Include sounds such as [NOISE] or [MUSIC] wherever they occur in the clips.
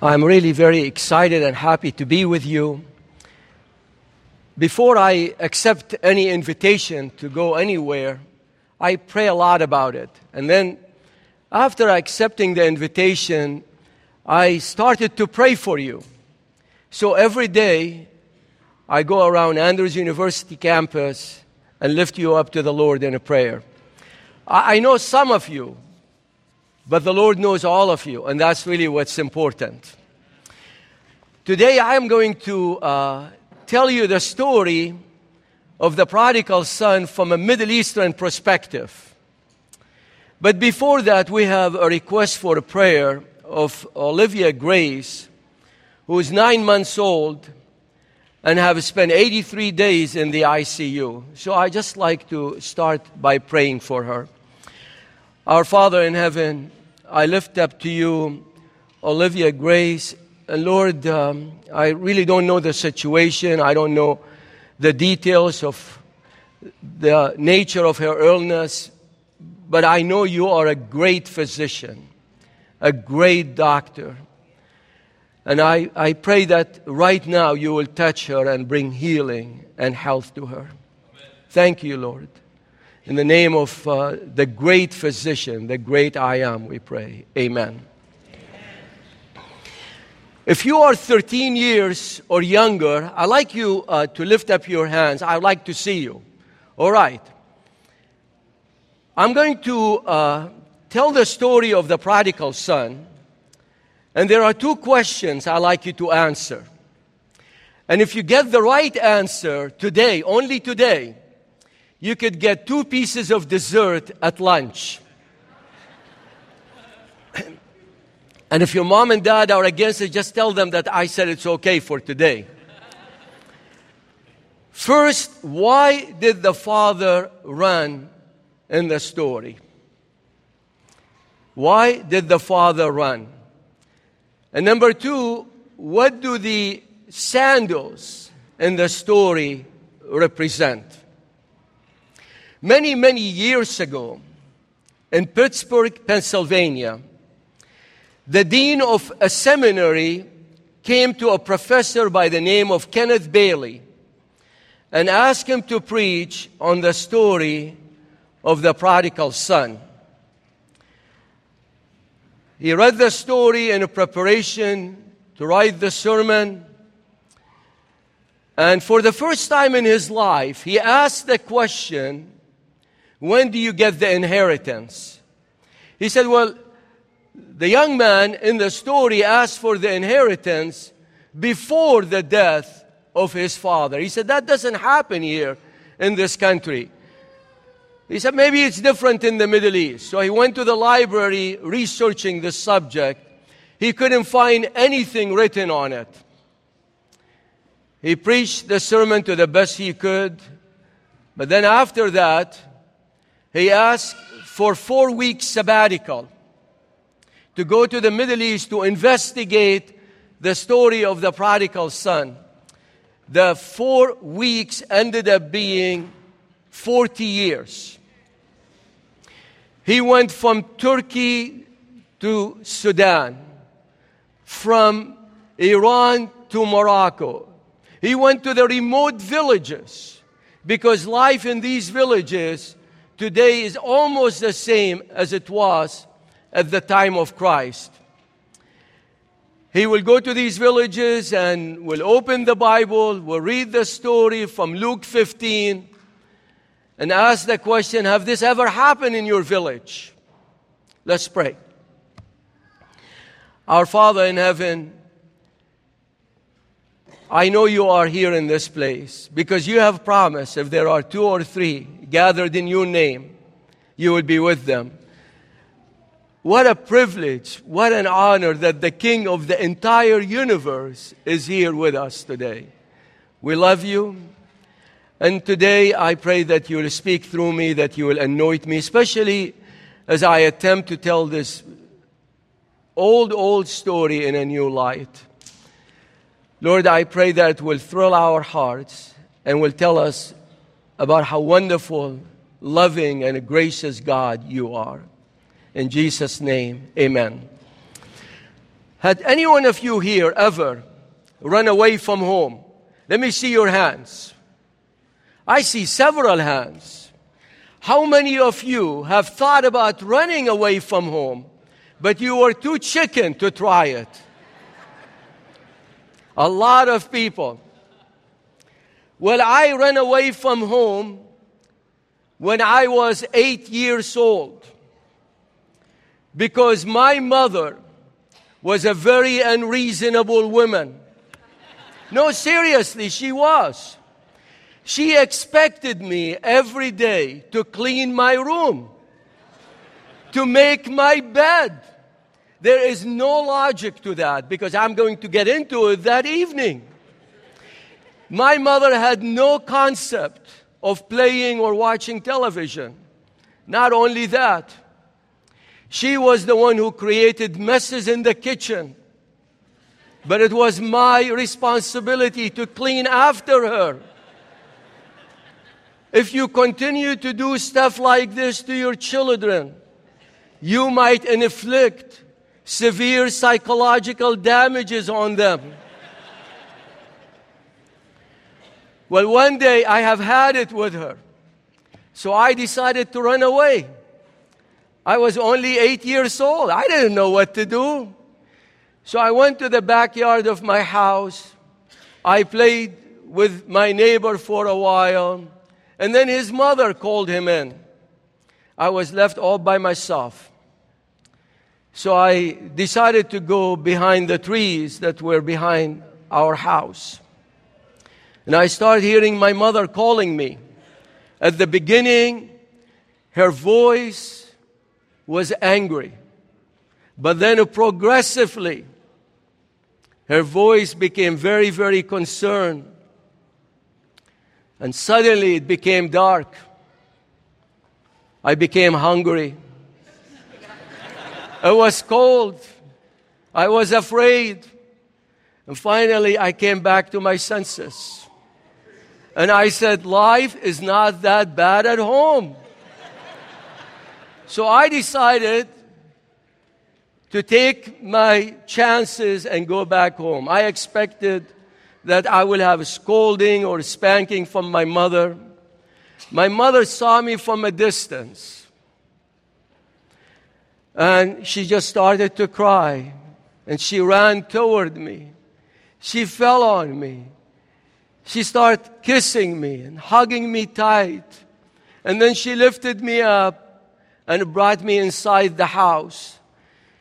I'm really very excited and happy to be with you. Before I accept any invitation to go anywhere, I pray a lot about it. And then, after accepting the invitation, I started to pray for you. So every day, I go around Andrews University campus and lift you up to the Lord in a prayer. I know some of you but the Lord knows all of you, and that's really what's important. Today, I am going to uh, tell you the story of the prodigal son from a Middle Eastern perspective. But before that, we have a request for a prayer of Olivia Grace, who is nine months old and have spent 83 days in the ICU. So I just like to start by praying for her. Our Father in heaven, I lift up to you Olivia Grace. Lord, um, I really don't know the situation. I don't know the details of the nature of her illness. But I know you are a great physician, a great doctor. And I, I pray that right now you will touch her and bring healing and health to her. Amen. Thank you, Lord. In the name of uh, the great physician, the great I am, we pray. Amen. Amen. If you are 13 years or younger, I'd like you uh, to lift up your hands. I'd like to see you. All right. I'm going to uh, tell the story of the prodigal son. And there are two questions I'd like you to answer. And if you get the right answer today, only today, you could get two pieces of dessert at lunch. and if your mom and dad are against it, just tell them that I said it's okay for today. First, why did the father run in the story? Why did the father run? And number two, what do the sandals in the story represent? Many, many years ago, in Pittsburgh, Pennsylvania, the dean of a seminary came to a professor by the name of Kenneth Bailey and asked him to preach on the story of the prodigal son. He read the story in preparation to write the sermon. And for the first time in his life, he asked the question when do you get the inheritance? He said, Well, the young man in the story asked for the inheritance before the death of his father. He said, That doesn't happen here in this country. He said, Maybe it's different in the Middle East. So he went to the library researching the subject. He couldn't find anything written on it. He preached the sermon to the best he could. But then after that, he asked for four weeks sabbatical to go to the Middle East to investigate the story of the prodigal son. The four weeks ended up being 40 years. He went from Turkey to Sudan, from Iran to Morocco. He went to the remote villages because life in these villages today is almost the same as it was at the time of Christ. He will go to these villages and will open the Bible, will read the story from Luke 15, and ask the question Have this ever happened in your village? Let's pray. Our Father in heaven, I know you are here in this place because you have promised if there are two or three gathered in your name, you will be with them. What a privilege, what an honor that the King of the entire universe is here with us today. We love you. And today I pray that you will speak through me, that you will anoint me, especially as I attempt to tell this old, old story in a new light. Lord, I pray that it will thrill our hearts and will tell us about how wonderful, loving, and gracious God you are. In Jesus' name, amen. Had any one of you here ever run away from home? Let me see your hands. I see several hands. How many of you have thought about running away from home, but you were too chicken to try it? A lot of people. Well, I ran away from home when I was eight years old because my mother was a very unreasonable woman. No, seriously, she was. She expected me every day to clean my room, to make my bed. There is no logic to that because I'm going to get into it that evening. My mother had no concept of playing or watching television. Not only that, she was the one who created messes in the kitchen. But it was my responsibility to clean after her. If you continue to do stuff like this to your children, you might inflict severe psychological damages on them. Well, one day I have had it with her. So I decided to run away. I was only eight years old. I didn't know what to do. So I went to the backyard of my house. I played with my neighbor for a while. And then his mother called him in. I was left all by myself. So I decided to go behind the trees that were behind our house. And I started hearing my mother calling me. At the beginning, her voice was angry. But then progressively, her voice became very, very concerned. And suddenly it became dark. I became hungry. it was cold. I was afraid. And finally, I came back to my senses. And I said, Life is not that bad at home. So I decided to take my chances and go back home. I expected that I will have a scolding or spanking from my mother. My mother saw me from a distance. And she just started to cry. And she ran toward me. She fell on me. She started kissing me and hugging me tight. And then she lifted me up and brought me inside the house.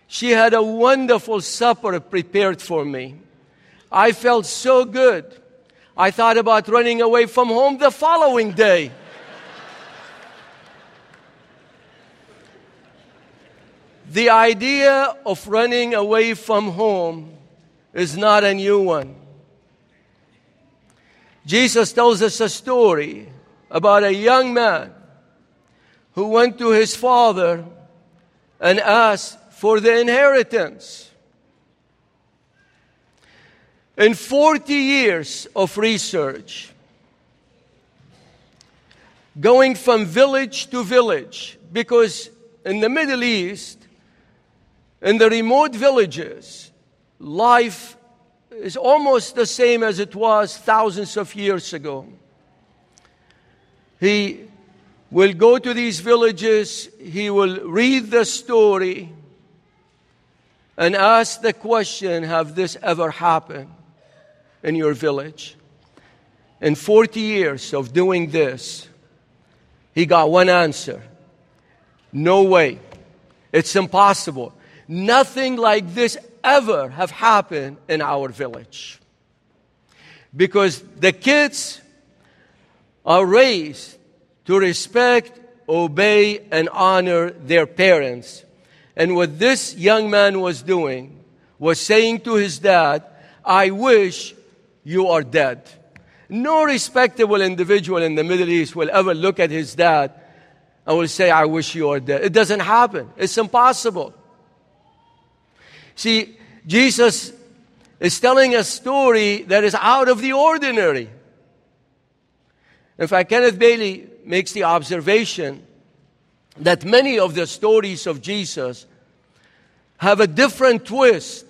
She had a wonderful supper prepared for me. I felt so good. I thought about running away from home the following day. [LAUGHS] the idea of running away from home is not a new one. Jesus tells us a story about a young man who went to his father and asked for the inheritance. In 40 years of research, going from village to village, because in the Middle East, in the remote villages, life is almost the same as it was thousands of years ago. He will go to these villages, he will read the story and ask the question Have this ever happened in your village? In 40 years of doing this, he got one answer No way. It's impossible. Nothing like this ever have happened in our village. Because the kids are raised to respect, obey, and honor their parents. And what this young man was doing was saying to his dad, I wish you are dead. No respectable individual in the Middle East will ever look at his dad and will say, I wish you are dead. It doesn't happen. It's impossible. See, Jesus is telling a story that is out of the ordinary. In fact, Kenneth Bailey makes the observation that many of the stories of Jesus have a different twist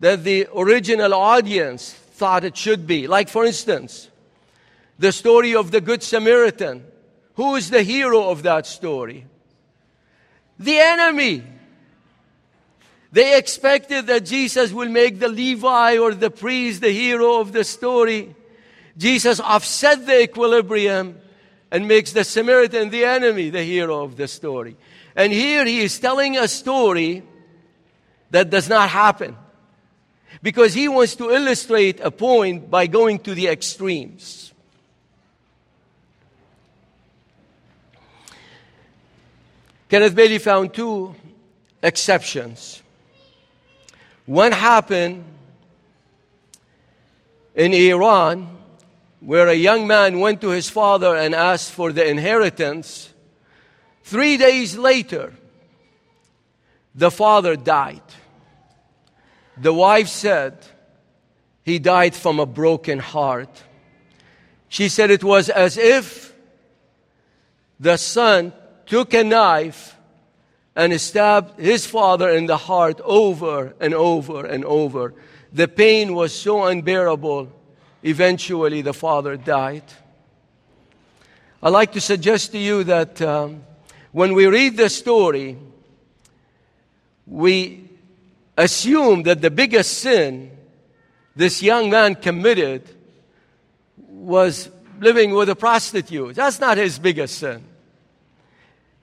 that the original audience thought it should be. Like, for instance, the story of the Good Samaritan. Who is the hero of that story? The enemy. They expected that Jesus will make the Levi or the priest the hero of the story. Jesus offset the equilibrium and makes the Samaritan the enemy, the hero of the story. And here he is telling a story that does not happen because he wants to illustrate a point by going to the extremes. Kenneth Bailey found two exceptions. One happened in Iran where a young man went to his father and asked for the inheritance. Three days later, the father died. The wife said he died from a broken heart. She said it was as if the son took a knife and stabbed his father in the heart over and over and over. The pain was so unbearable Eventually, the father died. I'd like to suggest to you that um, when we read the story, we assume that the biggest sin this young man committed was living with a prostitute. That's not his biggest sin.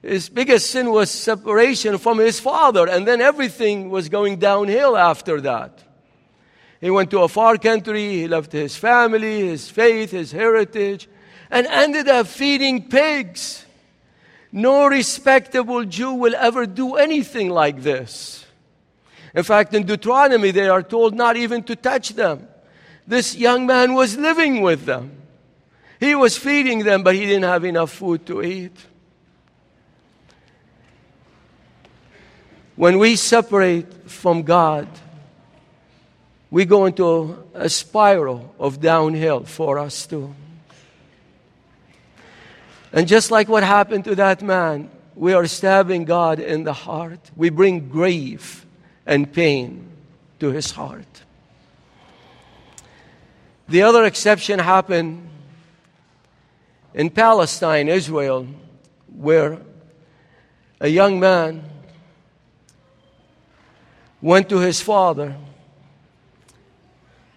His biggest sin was separation from his father, and then everything was going downhill after that. He went to a far country, he left his family, his faith, his heritage, and ended up feeding pigs. No respectable Jew will ever do anything like this. In fact, in Deuteronomy, they are told not even to touch them. This young man was living with them. He was feeding them, but he didn't have enough food to eat. When we separate from God, we go into a spiral of downhill for us too. And just like what happened to that man, we are stabbing God in the heart. We bring grief and pain to his heart. The other exception happened in Palestine, Israel, where a young man went to his father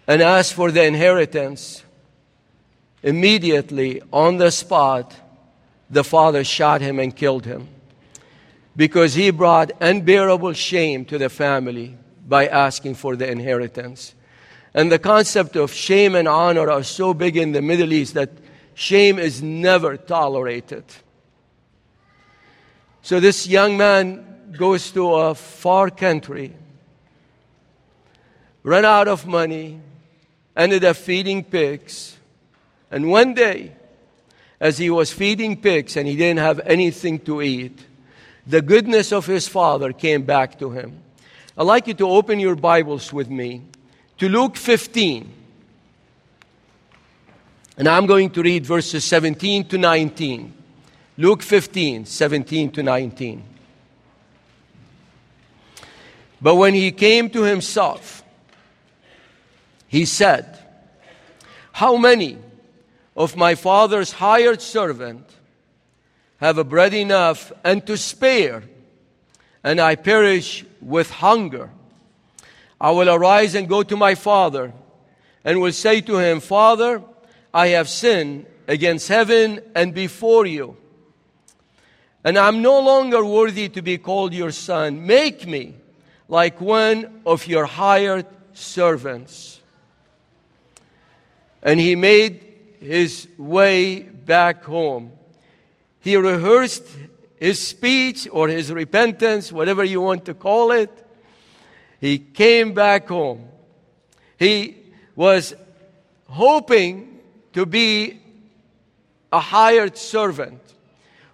and asked for the inheritance, immediately on the spot, the father shot him and killed him because he brought unbearable shame to the family by asking for the inheritance. And the concept of shame and honor are so big in the Middle East that shame is never tolerated. So this young man goes to a far country, run out of money, ended up feeding pigs. And one day, as he was feeding pigs and he didn't have anything to eat, the goodness of his father came back to him. I'd like you to open your Bibles with me to Luke 15. And I'm going to read verses 17 to 19. Luke 15, 17 to 19. But when he came to himself, he said, How many of my father's hired servant have a bread enough and to spare, and I perish with hunger? I will arise and go to my father, and will say to him, Father, I have sinned against heaven and before you. And I'm no longer worthy to be called your son. Make me like one of your hired servants and he made his way back home. He rehearsed his speech or his repentance, whatever you want to call it. He came back home. He was hoping to be a hired servant,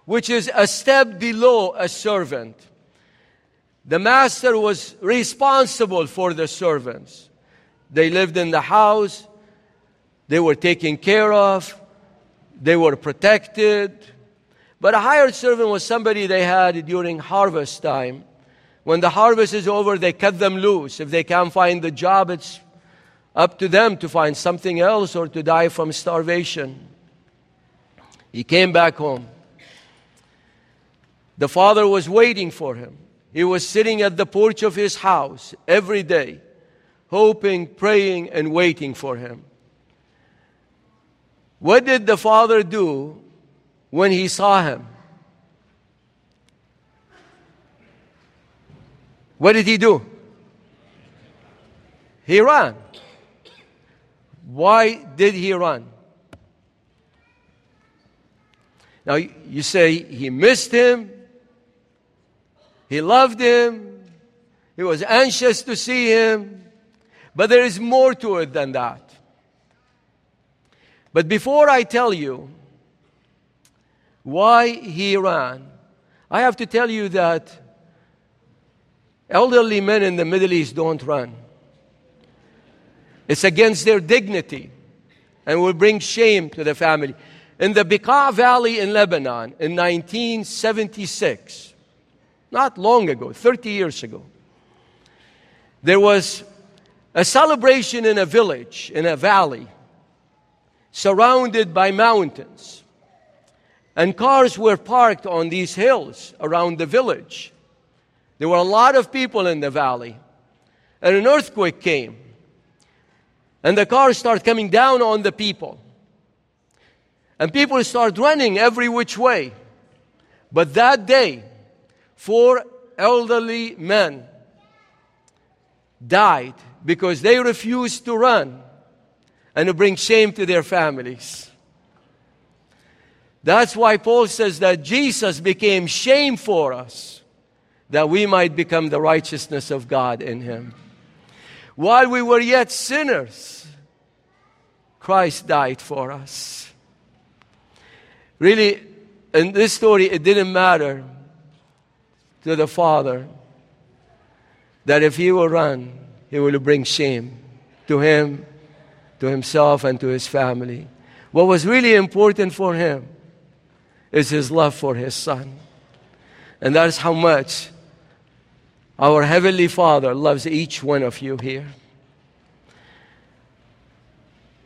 which is a step below a servant. The master was responsible for the servants. They lived in the house, they were taken care of, they were protected. But a hired servant was somebody they had during harvest time When the harvest is over, they cut them loose. If they can't find the job, it's up to them to find something else or to die from starvation. He came back home. The father was waiting for him. He was sitting at the porch of his house every day, hoping, praying, and waiting for him. What did the father do when he saw him? What did he do? He ran. Why did he run? Now you say he missed him, he loved him, he was anxious to see him, but there is more to it than that. But before I tell you why he ran, I have to tell you that elderly men in the Middle East don't run. It's against their dignity and will bring shame to the family. In the Bekaa Valley in Lebanon in 1976, not long ago, 30 years ago, there was a celebration in a village, in a valley, surrounded by mountains. And cars were parked on these hills around the village. There were a lot of people in the valley. And an earthquake came. And the cars start coming down on the people. And people start running every which way. But that day, four elderly men died because they refused to run and to bring shame to their families. That's why Paul says that Jesus became shame for us, that we might become the righteousness of God in him. While we were yet sinners, Christ died for us. Really, in this story, it didn't matter to the Father that if he will run, he will bring shame to him, to himself, and to his family. What was really important for him is his love for his son. And that is how much our Heavenly Father loves each one of you here.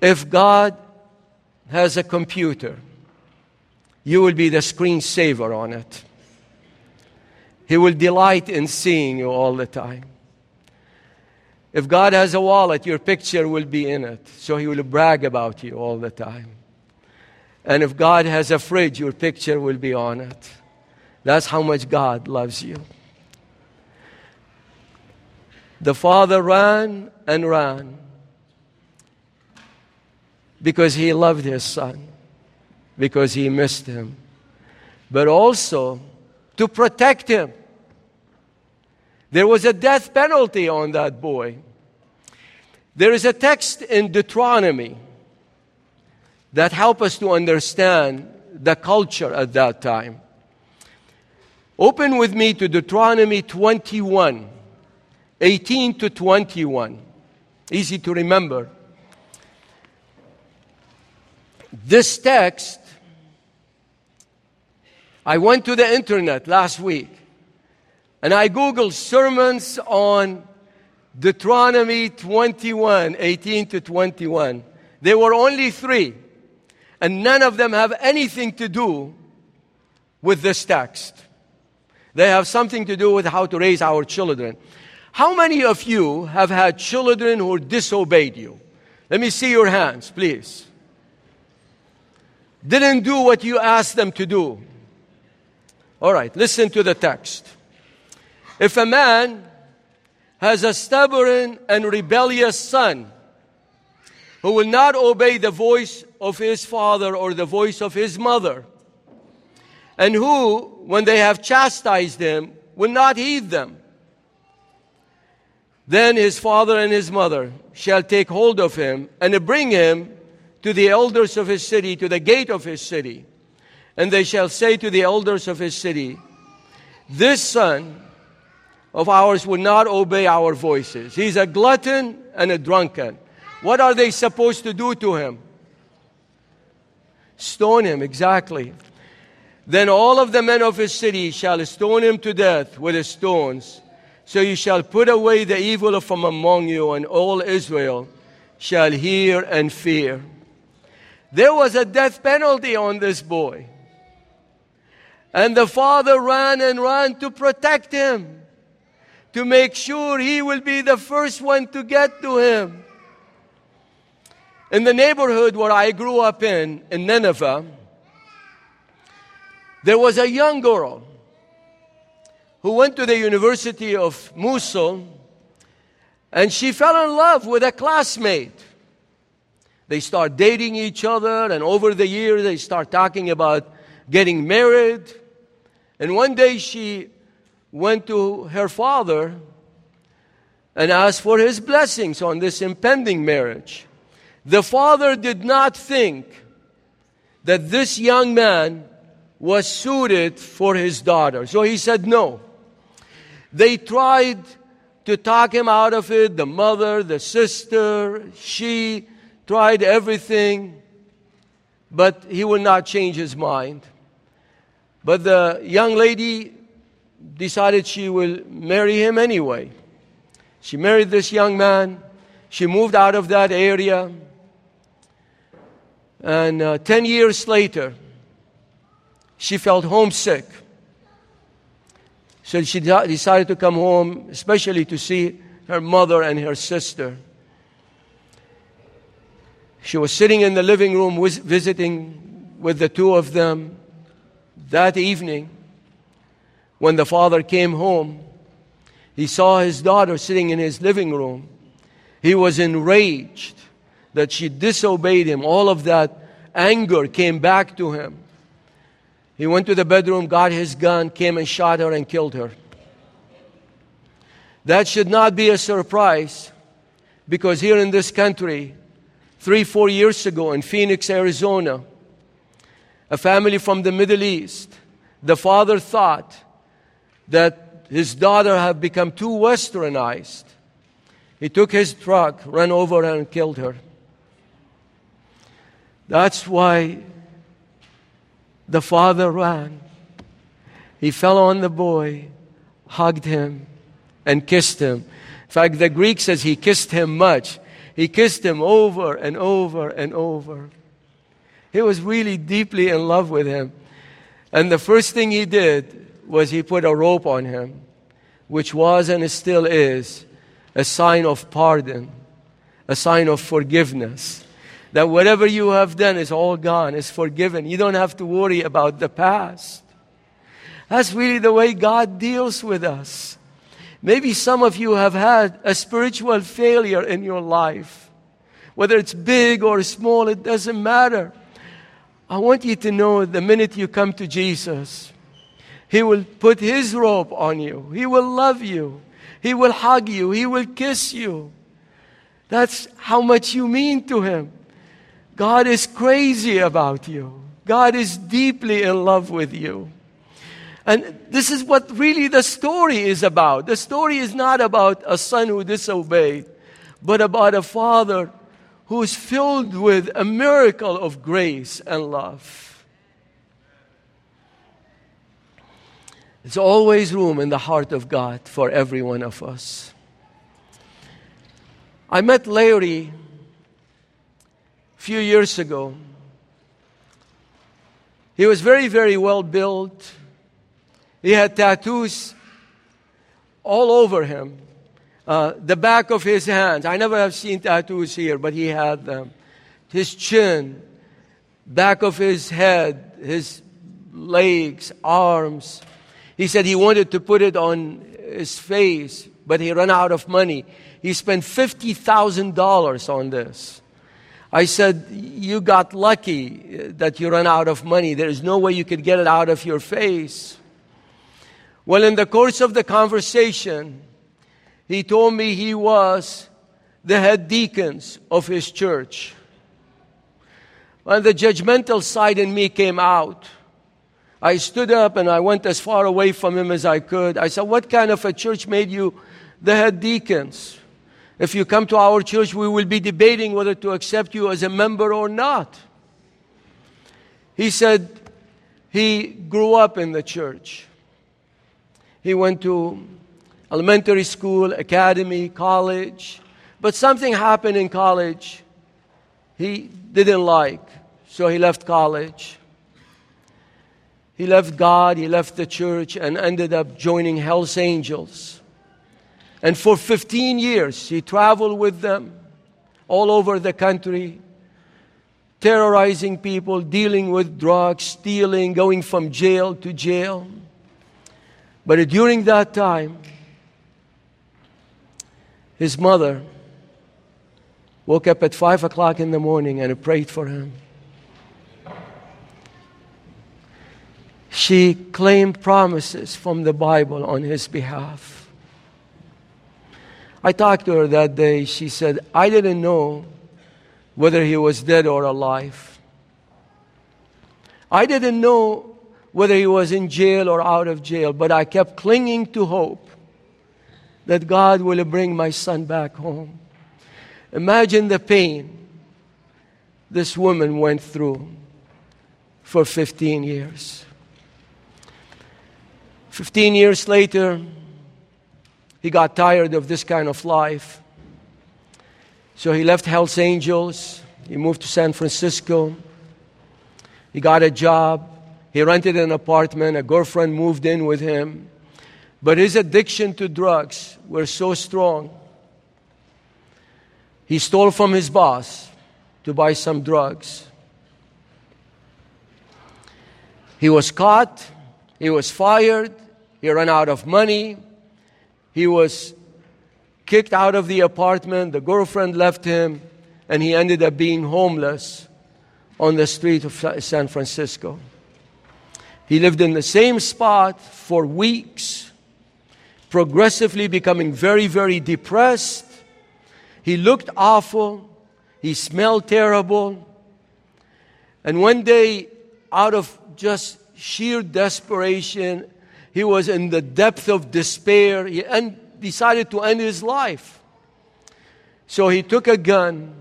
If God has a computer, you will be the screensaver on it. He will delight in seeing you all the time. If God has a wallet, your picture will be in it. So he will brag about you all the time. And if God has a fridge, your picture will be on it. That's how much God loves you. The father ran and ran because he loved his son, because he missed him, but also to protect him. There was a death penalty on that boy. There is a text in Deuteronomy that help us to understand the culture at that time. Open with me to Deuteronomy 21, 18 to 21. Easy to remember. This text, I went to the internet last week and I Googled sermons on Deuteronomy 21, 18 to 21. There were only three, and none of them have anything to do with this text. They have something to do with how to raise our children. How many of you have had children who disobeyed you? Let me see your hands, please didn't do what you asked them to do. All right, listen to the text. If a man has a stubborn and rebellious son who will not obey the voice of his father or the voice of his mother, and who, when they have chastised him, will not heed them, then his father and his mother shall take hold of him and bring him to the elders of his city, to the gate of his city. And they shall say to the elders of his city, This son of ours would not obey our voices. He's a glutton and a drunkard. What are they supposed to do to him? Stone him, exactly. Then all of the men of his city shall stone him to death with stones, So you shall put away the evil from among you, and all Israel shall hear and fear. There was a death penalty on this boy. And the father ran and ran to protect him, to make sure he will be the first one to get to him. In the neighborhood where I grew up in, in Nineveh, there was a young girl who went to the University of Mosul and she fell in love with a classmate. They start dating each other, and over the years, they start talking about getting married. And one day, she went to her father and asked for his blessings on this impending marriage. The father did not think that this young man was suited for his daughter. So he said no. They tried to talk him out of it the mother, the sister, she tried everything, but he would not change his mind. But the young lady decided she will marry him anyway. She married this young man. She moved out of that area. And uh, 10 years later, she felt homesick. So she decided to come home, especially to see her mother and her sister. She was sitting in the living room visiting with the two of them that evening. When the father came home, he saw his daughter sitting in his living room. He was enraged that she disobeyed him. All of that anger came back to him. He went to the bedroom, got his gun, came and shot her and killed her. That should not be a surprise because here in this country, three, four years ago in Phoenix, Arizona, a family from the Middle East, the father thought that his daughter had become too westernized. He took his truck, ran over her, and killed her. That's why the father ran. He fell on the boy, hugged him, and kissed him. In fact, the Greek says he kissed him much. He kissed him over and over and over. He was really deeply in love with him. And the first thing he did was he put a rope on him, which was and still is a sign of pardon, a sign of forgiveness that whatever you have done is all gone, is forgiven. You don't have to worry about the past. That's really the way God deals with us. Maybe some of you have had a spiritual failure in your life. Whether it's big or small, it doesn't matter. I want you to know the minute you come to Jesus, He will put His robe on you. He will love you. He will hug you. He will kiss you. That's how much you mean to Him. God is crazy about you. God is deeply in love with you. And this is what really the story is about. The story is not about a son who disobeyed, but about a father who is filled with a miracle of grace and love. There's always room in the heart of God for every one of us. I met Larry a few years ago. He was very, very well built. He had tattoos all over him. Uh, the back of his hands. I never have seen tattoos here, but he had them. His chin, back of his head, his legs, arms. He said he wanted to put it on his face, but he ran out of money. He spent $50,000 on this. I said, You got lucky uh, that you ran out of money. There is no way you could get it out of your face. Well, in the course of the conversation, he told me he was the head deacons of his church. And the judgmental side in me came out. I stood up and I went as far away from him as I could. I said, What kind of a church made you the head deacons? If you come to our church, we will be debating whether to accept you as a member or not. He said he grew up in the church. He went to elementary school, academy, college. But something happened in college he didn't like, so he left college. He left God, he left the church, and ended up joining Hell's Angels. And for 15 years, he traveled with them all over the country, terrorizing people, dealing with drugs, stealing, going from jail to jail. But during that time, his mother woke up at 5 o'clock in the morning and prayed for him. She claimed promises from the Bible on his behalf. I talked to her that day. She said, I didn't know whether he was dead or alive. I didn't know whether he was in jail or out of jail, but I kept clinging to hope that God will bring my son back home. Imagine the pain this woman went through for 15 years. 15 years later, he got tired of this kind of life. So he left Hells Angels. He moved to San Francisco. He got a job. He rented an apartment. A girlfriend moved in with him. But his addiction to drugs were so strong. He stole from his boss to buy some drugs. He was caught. He was fired. He ran out of money. He was kicked out of the apartment. The girlfriend left him, and he ended up being homeless on the street of San Francisco. He lived in the same spot for weeks, progressively becoming very, very depressed. He looked awful. He smelled terrible. And one day, out of just sheer desperation he was in the depth of despair. He decided to end his life. So he took a gun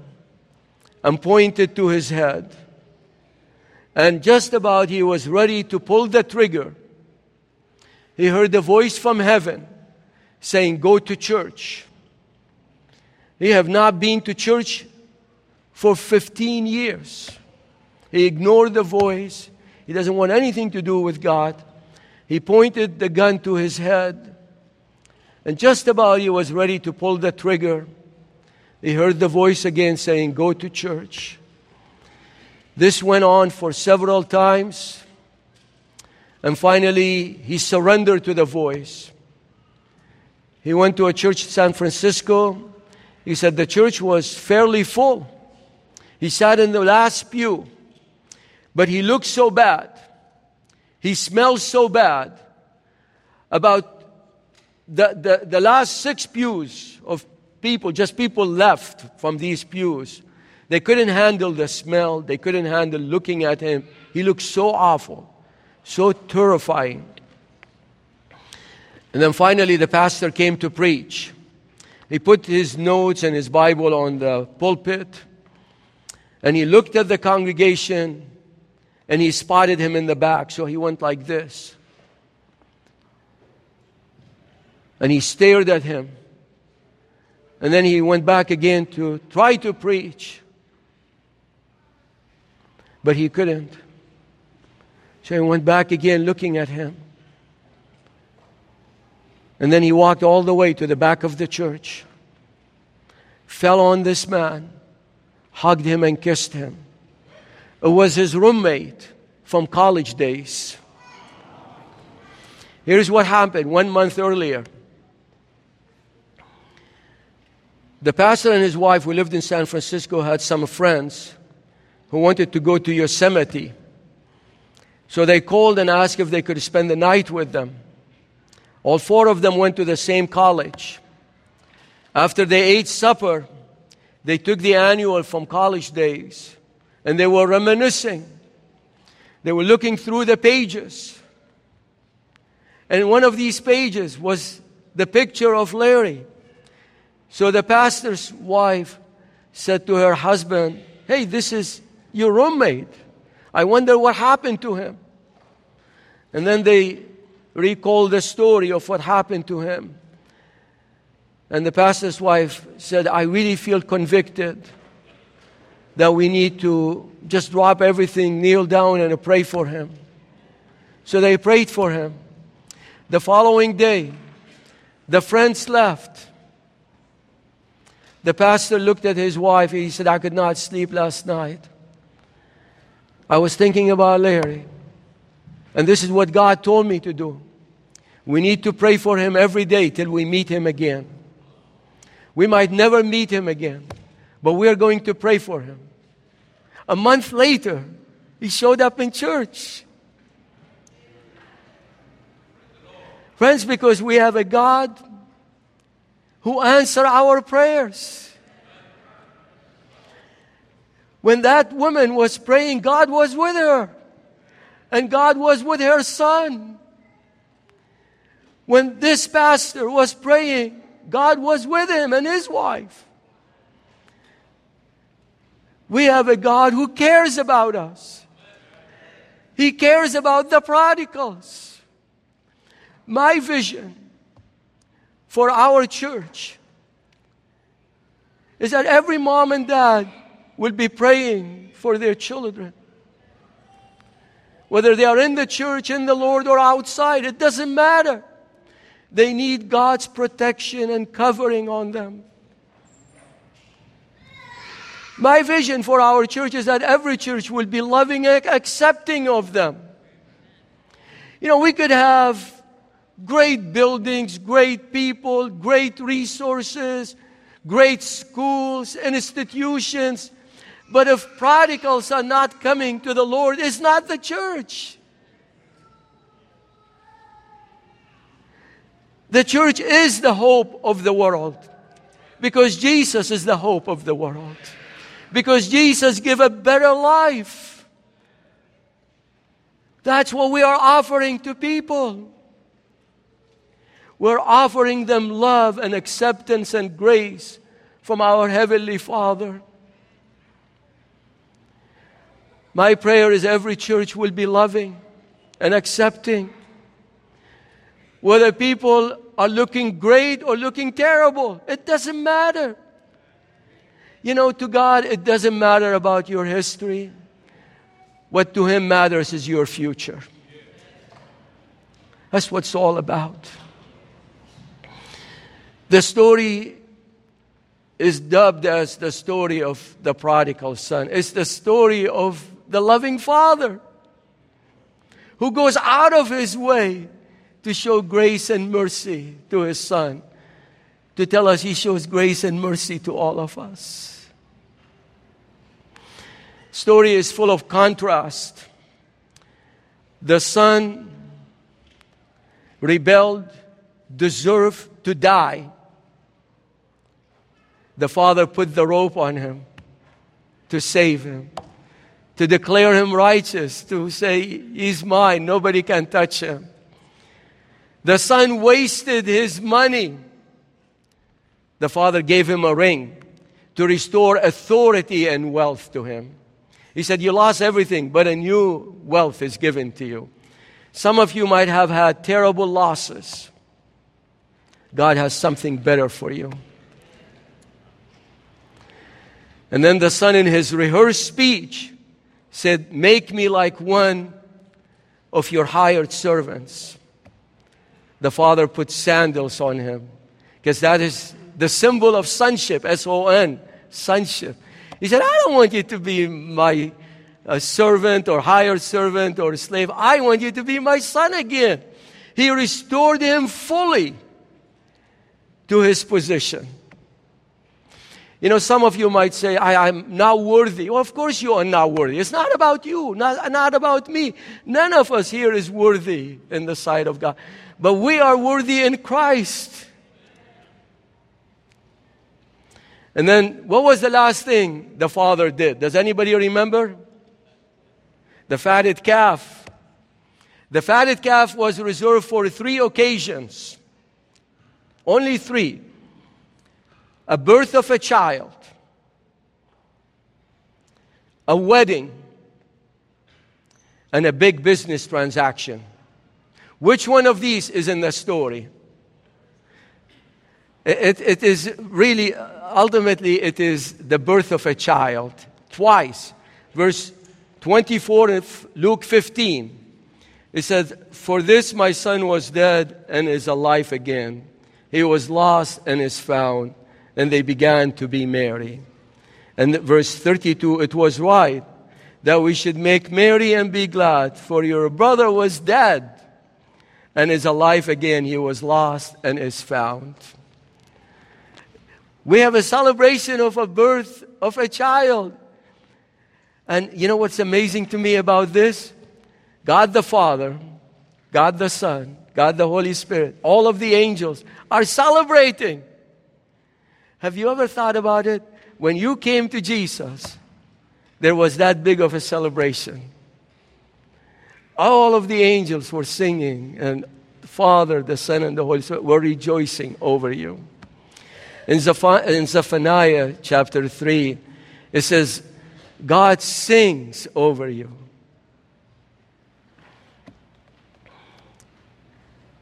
and pointed to his head. And just about he was ready to pull the trigger, he heard a voice from heaven saying, Go to church. He have not been to church for 15 years. He ignored the voice. He doesn't want anything to do with God. He pointed the gun to his head, and just about he was ready to pull the trigger, he heard the voice again saying, Go to church. This went on for several times, and finally he surrendered to the voice. He went to a church in San Francisco. He said the church was fairly full. He sat in the last pew, but he looked so bad. He smells so bad. About the, the, the last six pews of people, just people left from these pews. They couldn't handle the smell. They couldn't handle looking at him. He looked so awful, so terrifying. And then finally, the pastor came to preach. He put his notes and his Bible on the pulpit, and he looked at the congregation and he spotted him in the back, so he went like this. And he stared at him. And then he went back again to try to preach. But he couldn't. So he went back again looking at him. And then he walked all the way to the back of the church, fell on this man, hugged him, and kissed him. It was his roommate from college days. Here's what happened one month earlier. The pastor and his wife, who lived in San Francisco, had some friends who wanted to go to Yosemite. So they called and asked if they could spend the night with them. All four of them went to the same college. After they ate supper, they took the annual from college days and they were reminiscing. They were looking through the pages. And one of these pages was the picture of Larry. So the pastor's wife said to her husband, Hey, this is your roommate. I wonder what happened to him. And then they recalled the story of what happened to him. And the pastor's wife said, I really feel convicted that we need to just drop everything, kneel down, and pray for him. So they prayed for him. The following day, the friends left. The pastor looked at his wife. He said, I could not sleep last night. I was thinking about Larry. And this is what God told me to do. We need to pray for him every day till we meet him again. We might never meet him again, but we are going to pray for him. A month later, he showed up in church. Friends, because we have a God who answers our prayers. When that woman was praying, God was with her. And God was with her son. When this pastor was praying, God was with him and his wife. We have a God who cares about us. He cares about the prodigals. My vision for our church is that every mom and dad will be praying for their children. Whether they are in the church, in the Lord, or outside, it doesn't matter. They need God's protection and covering on them. My vision for our church is that every church will be loving and accepting of them. You know, we could have great buildings, great people, great resources, great schools, institutions, but if prodigals are not coming to the Lord, it's not the church. The church is the hope of the world because Jesus is the hope of the world because Jesus gave a better life. That's what we are offering to people. We're offering them love and acceptance and grace from our Heavenly Father. My prayer is every church will be loving and accepting. Whether people are looking great or looking terrible, it doesn't matter. You know, to God, it doesn't matter about your history. What to Him matters is your future. That's what it's all about. The story is dubbed as the story of the prodigal son. It's the story of the loving father who goes out of his way to show grace and mercy to his son, to tell us he shows grace and mercy to all of us story is full of contrast. The son rebelled, deserved to die. The father put the rope on him to save him, to declare him righteous, to say, He's mine, nobody can touch him. The son wasted his money. The father gave him a ring to restore authority and wealth to him. He said, You lost everything, but a new wealth is given to you. Some of you might have had terrible losses. God has something better for you. And then the son, in his rehearsed speech, said, Make me like one of your hired servants. The father put sandals on him because that is the symbol of sonship, S O N, sonship. He said, I don't want you to be my uh, servant or hired servant or slave. I want you to be my son again. He restored him fully to his position. You know, some of you might say, I, am not worthy. Well, of course you are not worthy. It's not about you, not, not about me. None of us here is worthy in the sight of God. But we are worthy in Christ. And then, what was the last thing the father did? Does anybody remember? The fatted calf. The fatted calf was reserved for three occasions. Only three a birth of a child, a wedding, and a big business transaction. Which one of these is in the story? It, it is really, ultimately, it is the birth of a child. Twice. Verse 24 of Luke 15. It says, For this my son was dead and is alive again. He was lost and is found. And they began to be merry. And verse 32, it was right that we should make merry and be glad, for your brother was dead and is alive again. He was lost and is found. We have a celebration of a birth of a child. And you know what's amazing to me about this? God the Father, God the Son, God the Holy Spirit, all of the angels are celebrating. Have you ever thought about it? When you came to Jesus, there was that big of a celebration. All of the angels were singing, and the Father, the Son, and the Holy Spirit were rejoicing over you. In, Zephaniah chapter 3, it says, God sings over you.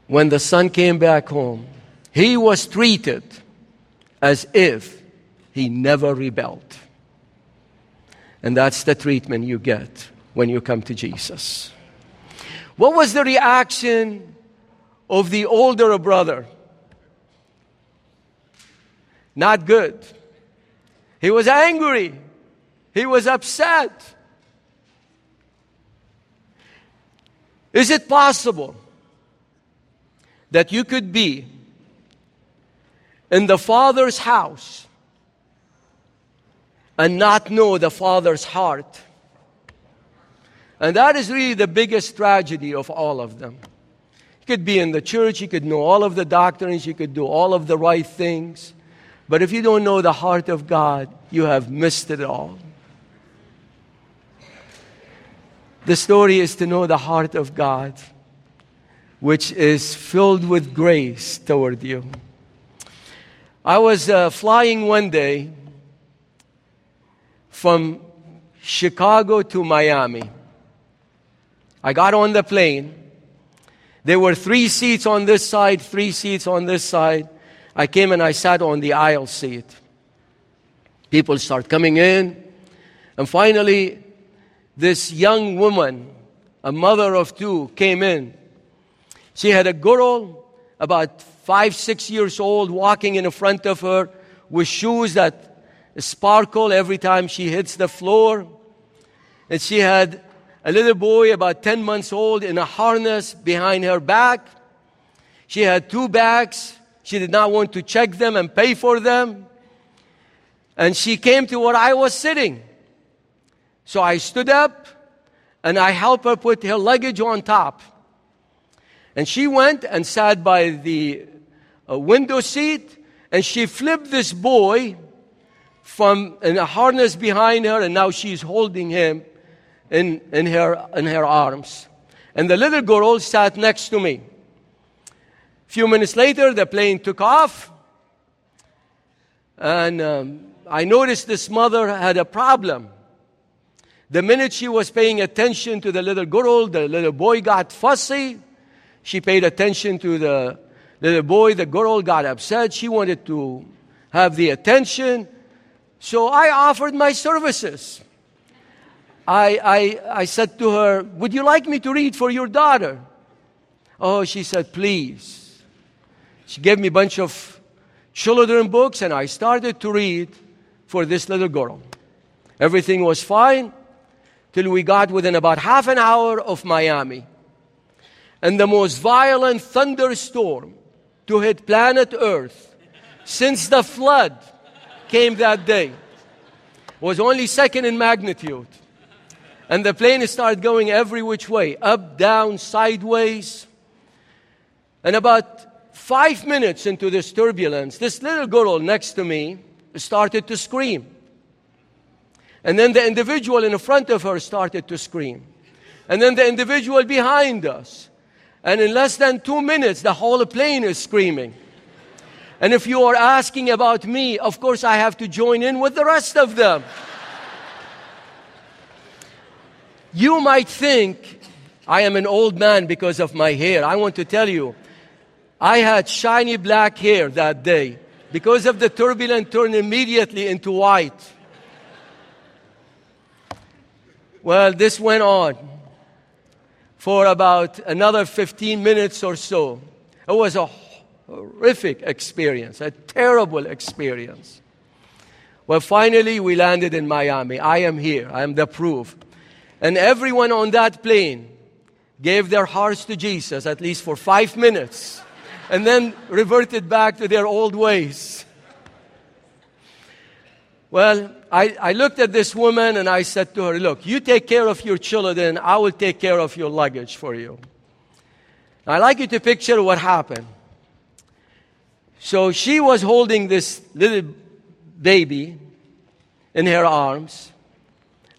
When the son came back home, he was treated as if he never rebelled. And that's the treatment you get when you come to Jesus. What was the reaction of the older brother? Not good. He was angry. He was upset. Is it possible that you could be in the Father's house and not know the Father's heart? And that is really the biggest tragedy of all of them. You could be in the church, you could know all of the doctrines, you could do all of the right things. But if you don't know the heart of God, you have missed it all. The story is to know the heart of God, which is filled with grace toward you. I was uh, flying one day from Chicago to Miami. I got on the plane. There were three seats on this side, three seats on this side. I came and I sat on the aisle seat. People start coming in. And finally, this young woman, a mother of two, came in. She had a girl about five, six years old walking in front of her with shoes that sparkle every time she hits the floor. And she had a little boy about 10 months old in a harness behind her back. She had two bags. She did not want to check them and pay for them. And she came to where I was sitting. So I stood up and I helped her put her luggage on top. And she went and sat by the uh, window seat and she flipped this boy from in a harness behind her and now she's holding him in, in, her, in her arms. And the little girl sat next to me. Few minutes later, the plane took off. And um, I noticed this mother had a problem. The minute she was paying attention to the little girl, the little boy got fussy. She paid attention to the little boy, the girl got upset. She wanted to have the attention. So I offered my services. I, I, I said to her, Would you like me to read for your daughter? Oh, she said, Please. She gave me a bunch of children books, and I started to read for this little girl. Everything was fine till we got within about half an hour of Miami. And the most violent thunderstorm to hit planet Earth since the flood came that day was only second in magnitude. And the plane started going every which way up, down, sideways. And about five minutes into this turbulence, this little girl next to me started to scream. And then the individual in front of her started to scream. And then the individual behind us. And in less than two minutes, the whole plane is screaming. And if you are asking about me, of course I have to join in with the rest of them. you might think I am an old man because of my hair. I want to tell you, I had shiny black hair that day. because of the turbulence, turned immediately into white. Well, this went on for about another 15 minutes or so. It was a horrific experience, a terrible experience. Well, finally, we landed in Miami. I am here. I am the proof. And everyone on that plane gave their hearts to Jesus, at least for five minutes, and then reverted back to their old ways. Well, I, I looked at this woman and I said to her, Look, you take care of your children, I will take care of your luggage for you. I'd like you to picture what happened. So she was holding this little baby in her arms,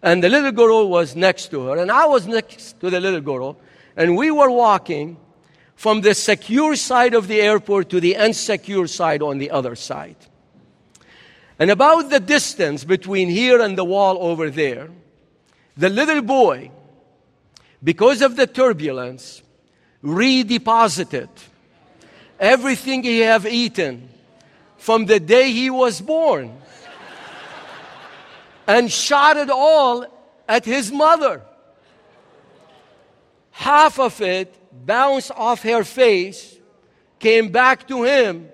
and the little girl was next to her, and I was next to the little girl, and we were walking from the secure side of the airport to the unsecure side on the other side. And about the distance between here and the wall over there, the little boy, because of the turbulence, redeposited everything he have eaten from the day he was born [LAUGHS] and shot it all at his mother. Half of it bounced off her face, came back to him,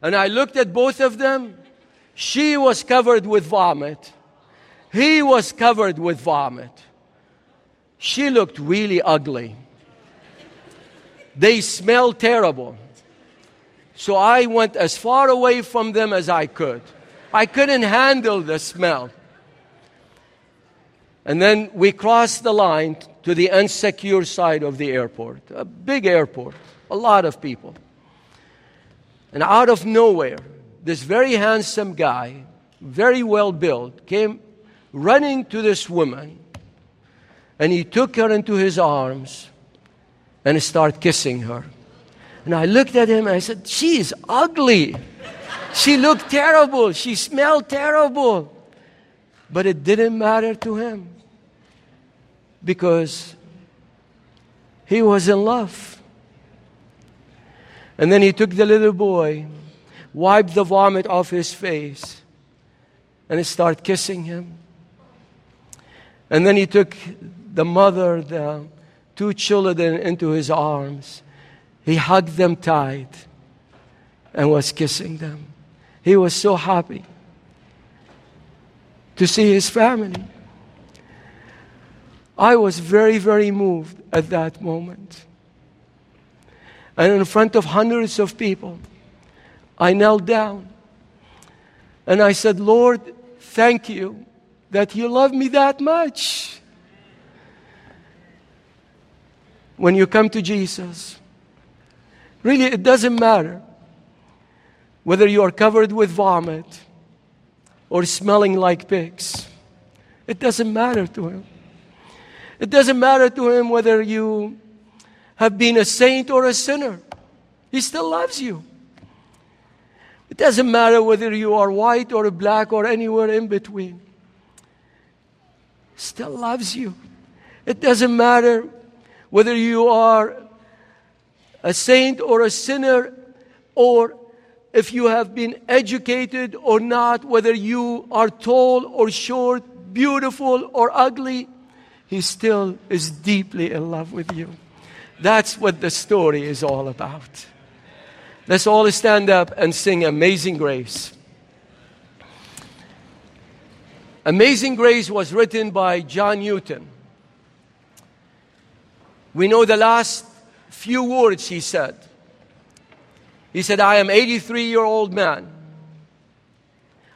and I looked at both of them. She was covered with vomit. He was covered with vomit. She looked really ugly. They smelled terrible. So I went as far away from them as I could. I couldn't handle the smell. And then we crossed the line to the unsecure side of the airport, a big airport, a lot of people. And out of nowhere, this very handsome guy, very well built, came running to this woman and he took her into his arms and started kissing her. And I looked at him and I said, She is ugly. She looked terrible. She smelled terrible. But it didn't matter to him because he was in love. And then he took the little boy, wiped the vomit off his face, and he started kissing him. And then he took the mother, the two children into his arms. He hugged them tight and was kissing them. He was so happy to see his family. I was very, very moved at that moment. And in front of hundreds of people, I knelt down and I said, Lord, thank you that you love me that much. When you come to Jesus, really, it doesn't matter whether you are covered with vomit or smelling like pigs. It doesn't matter to Him. It doesn't matter to him whether you have been a saint or a sinner. He still loves you. It doesn't matter whether you are white or black or anywhere in between. Still loves you. It doesn't matter whether you are a saint or a sinner or if you have been educated or not, whether you are tall or short, beautiful or ugly he still is deeply in love with you. That's what the story is all about. Let's all stand up and sing Amazing Grace. Amazing Grace was written by John Newton. We know the last few words he said. He said, I am 83 year old man.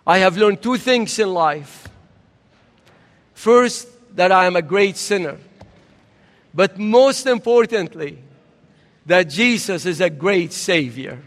I have learned two things in life. First, that I am a great sinner. But most importantly, that Jesus is a great Savior.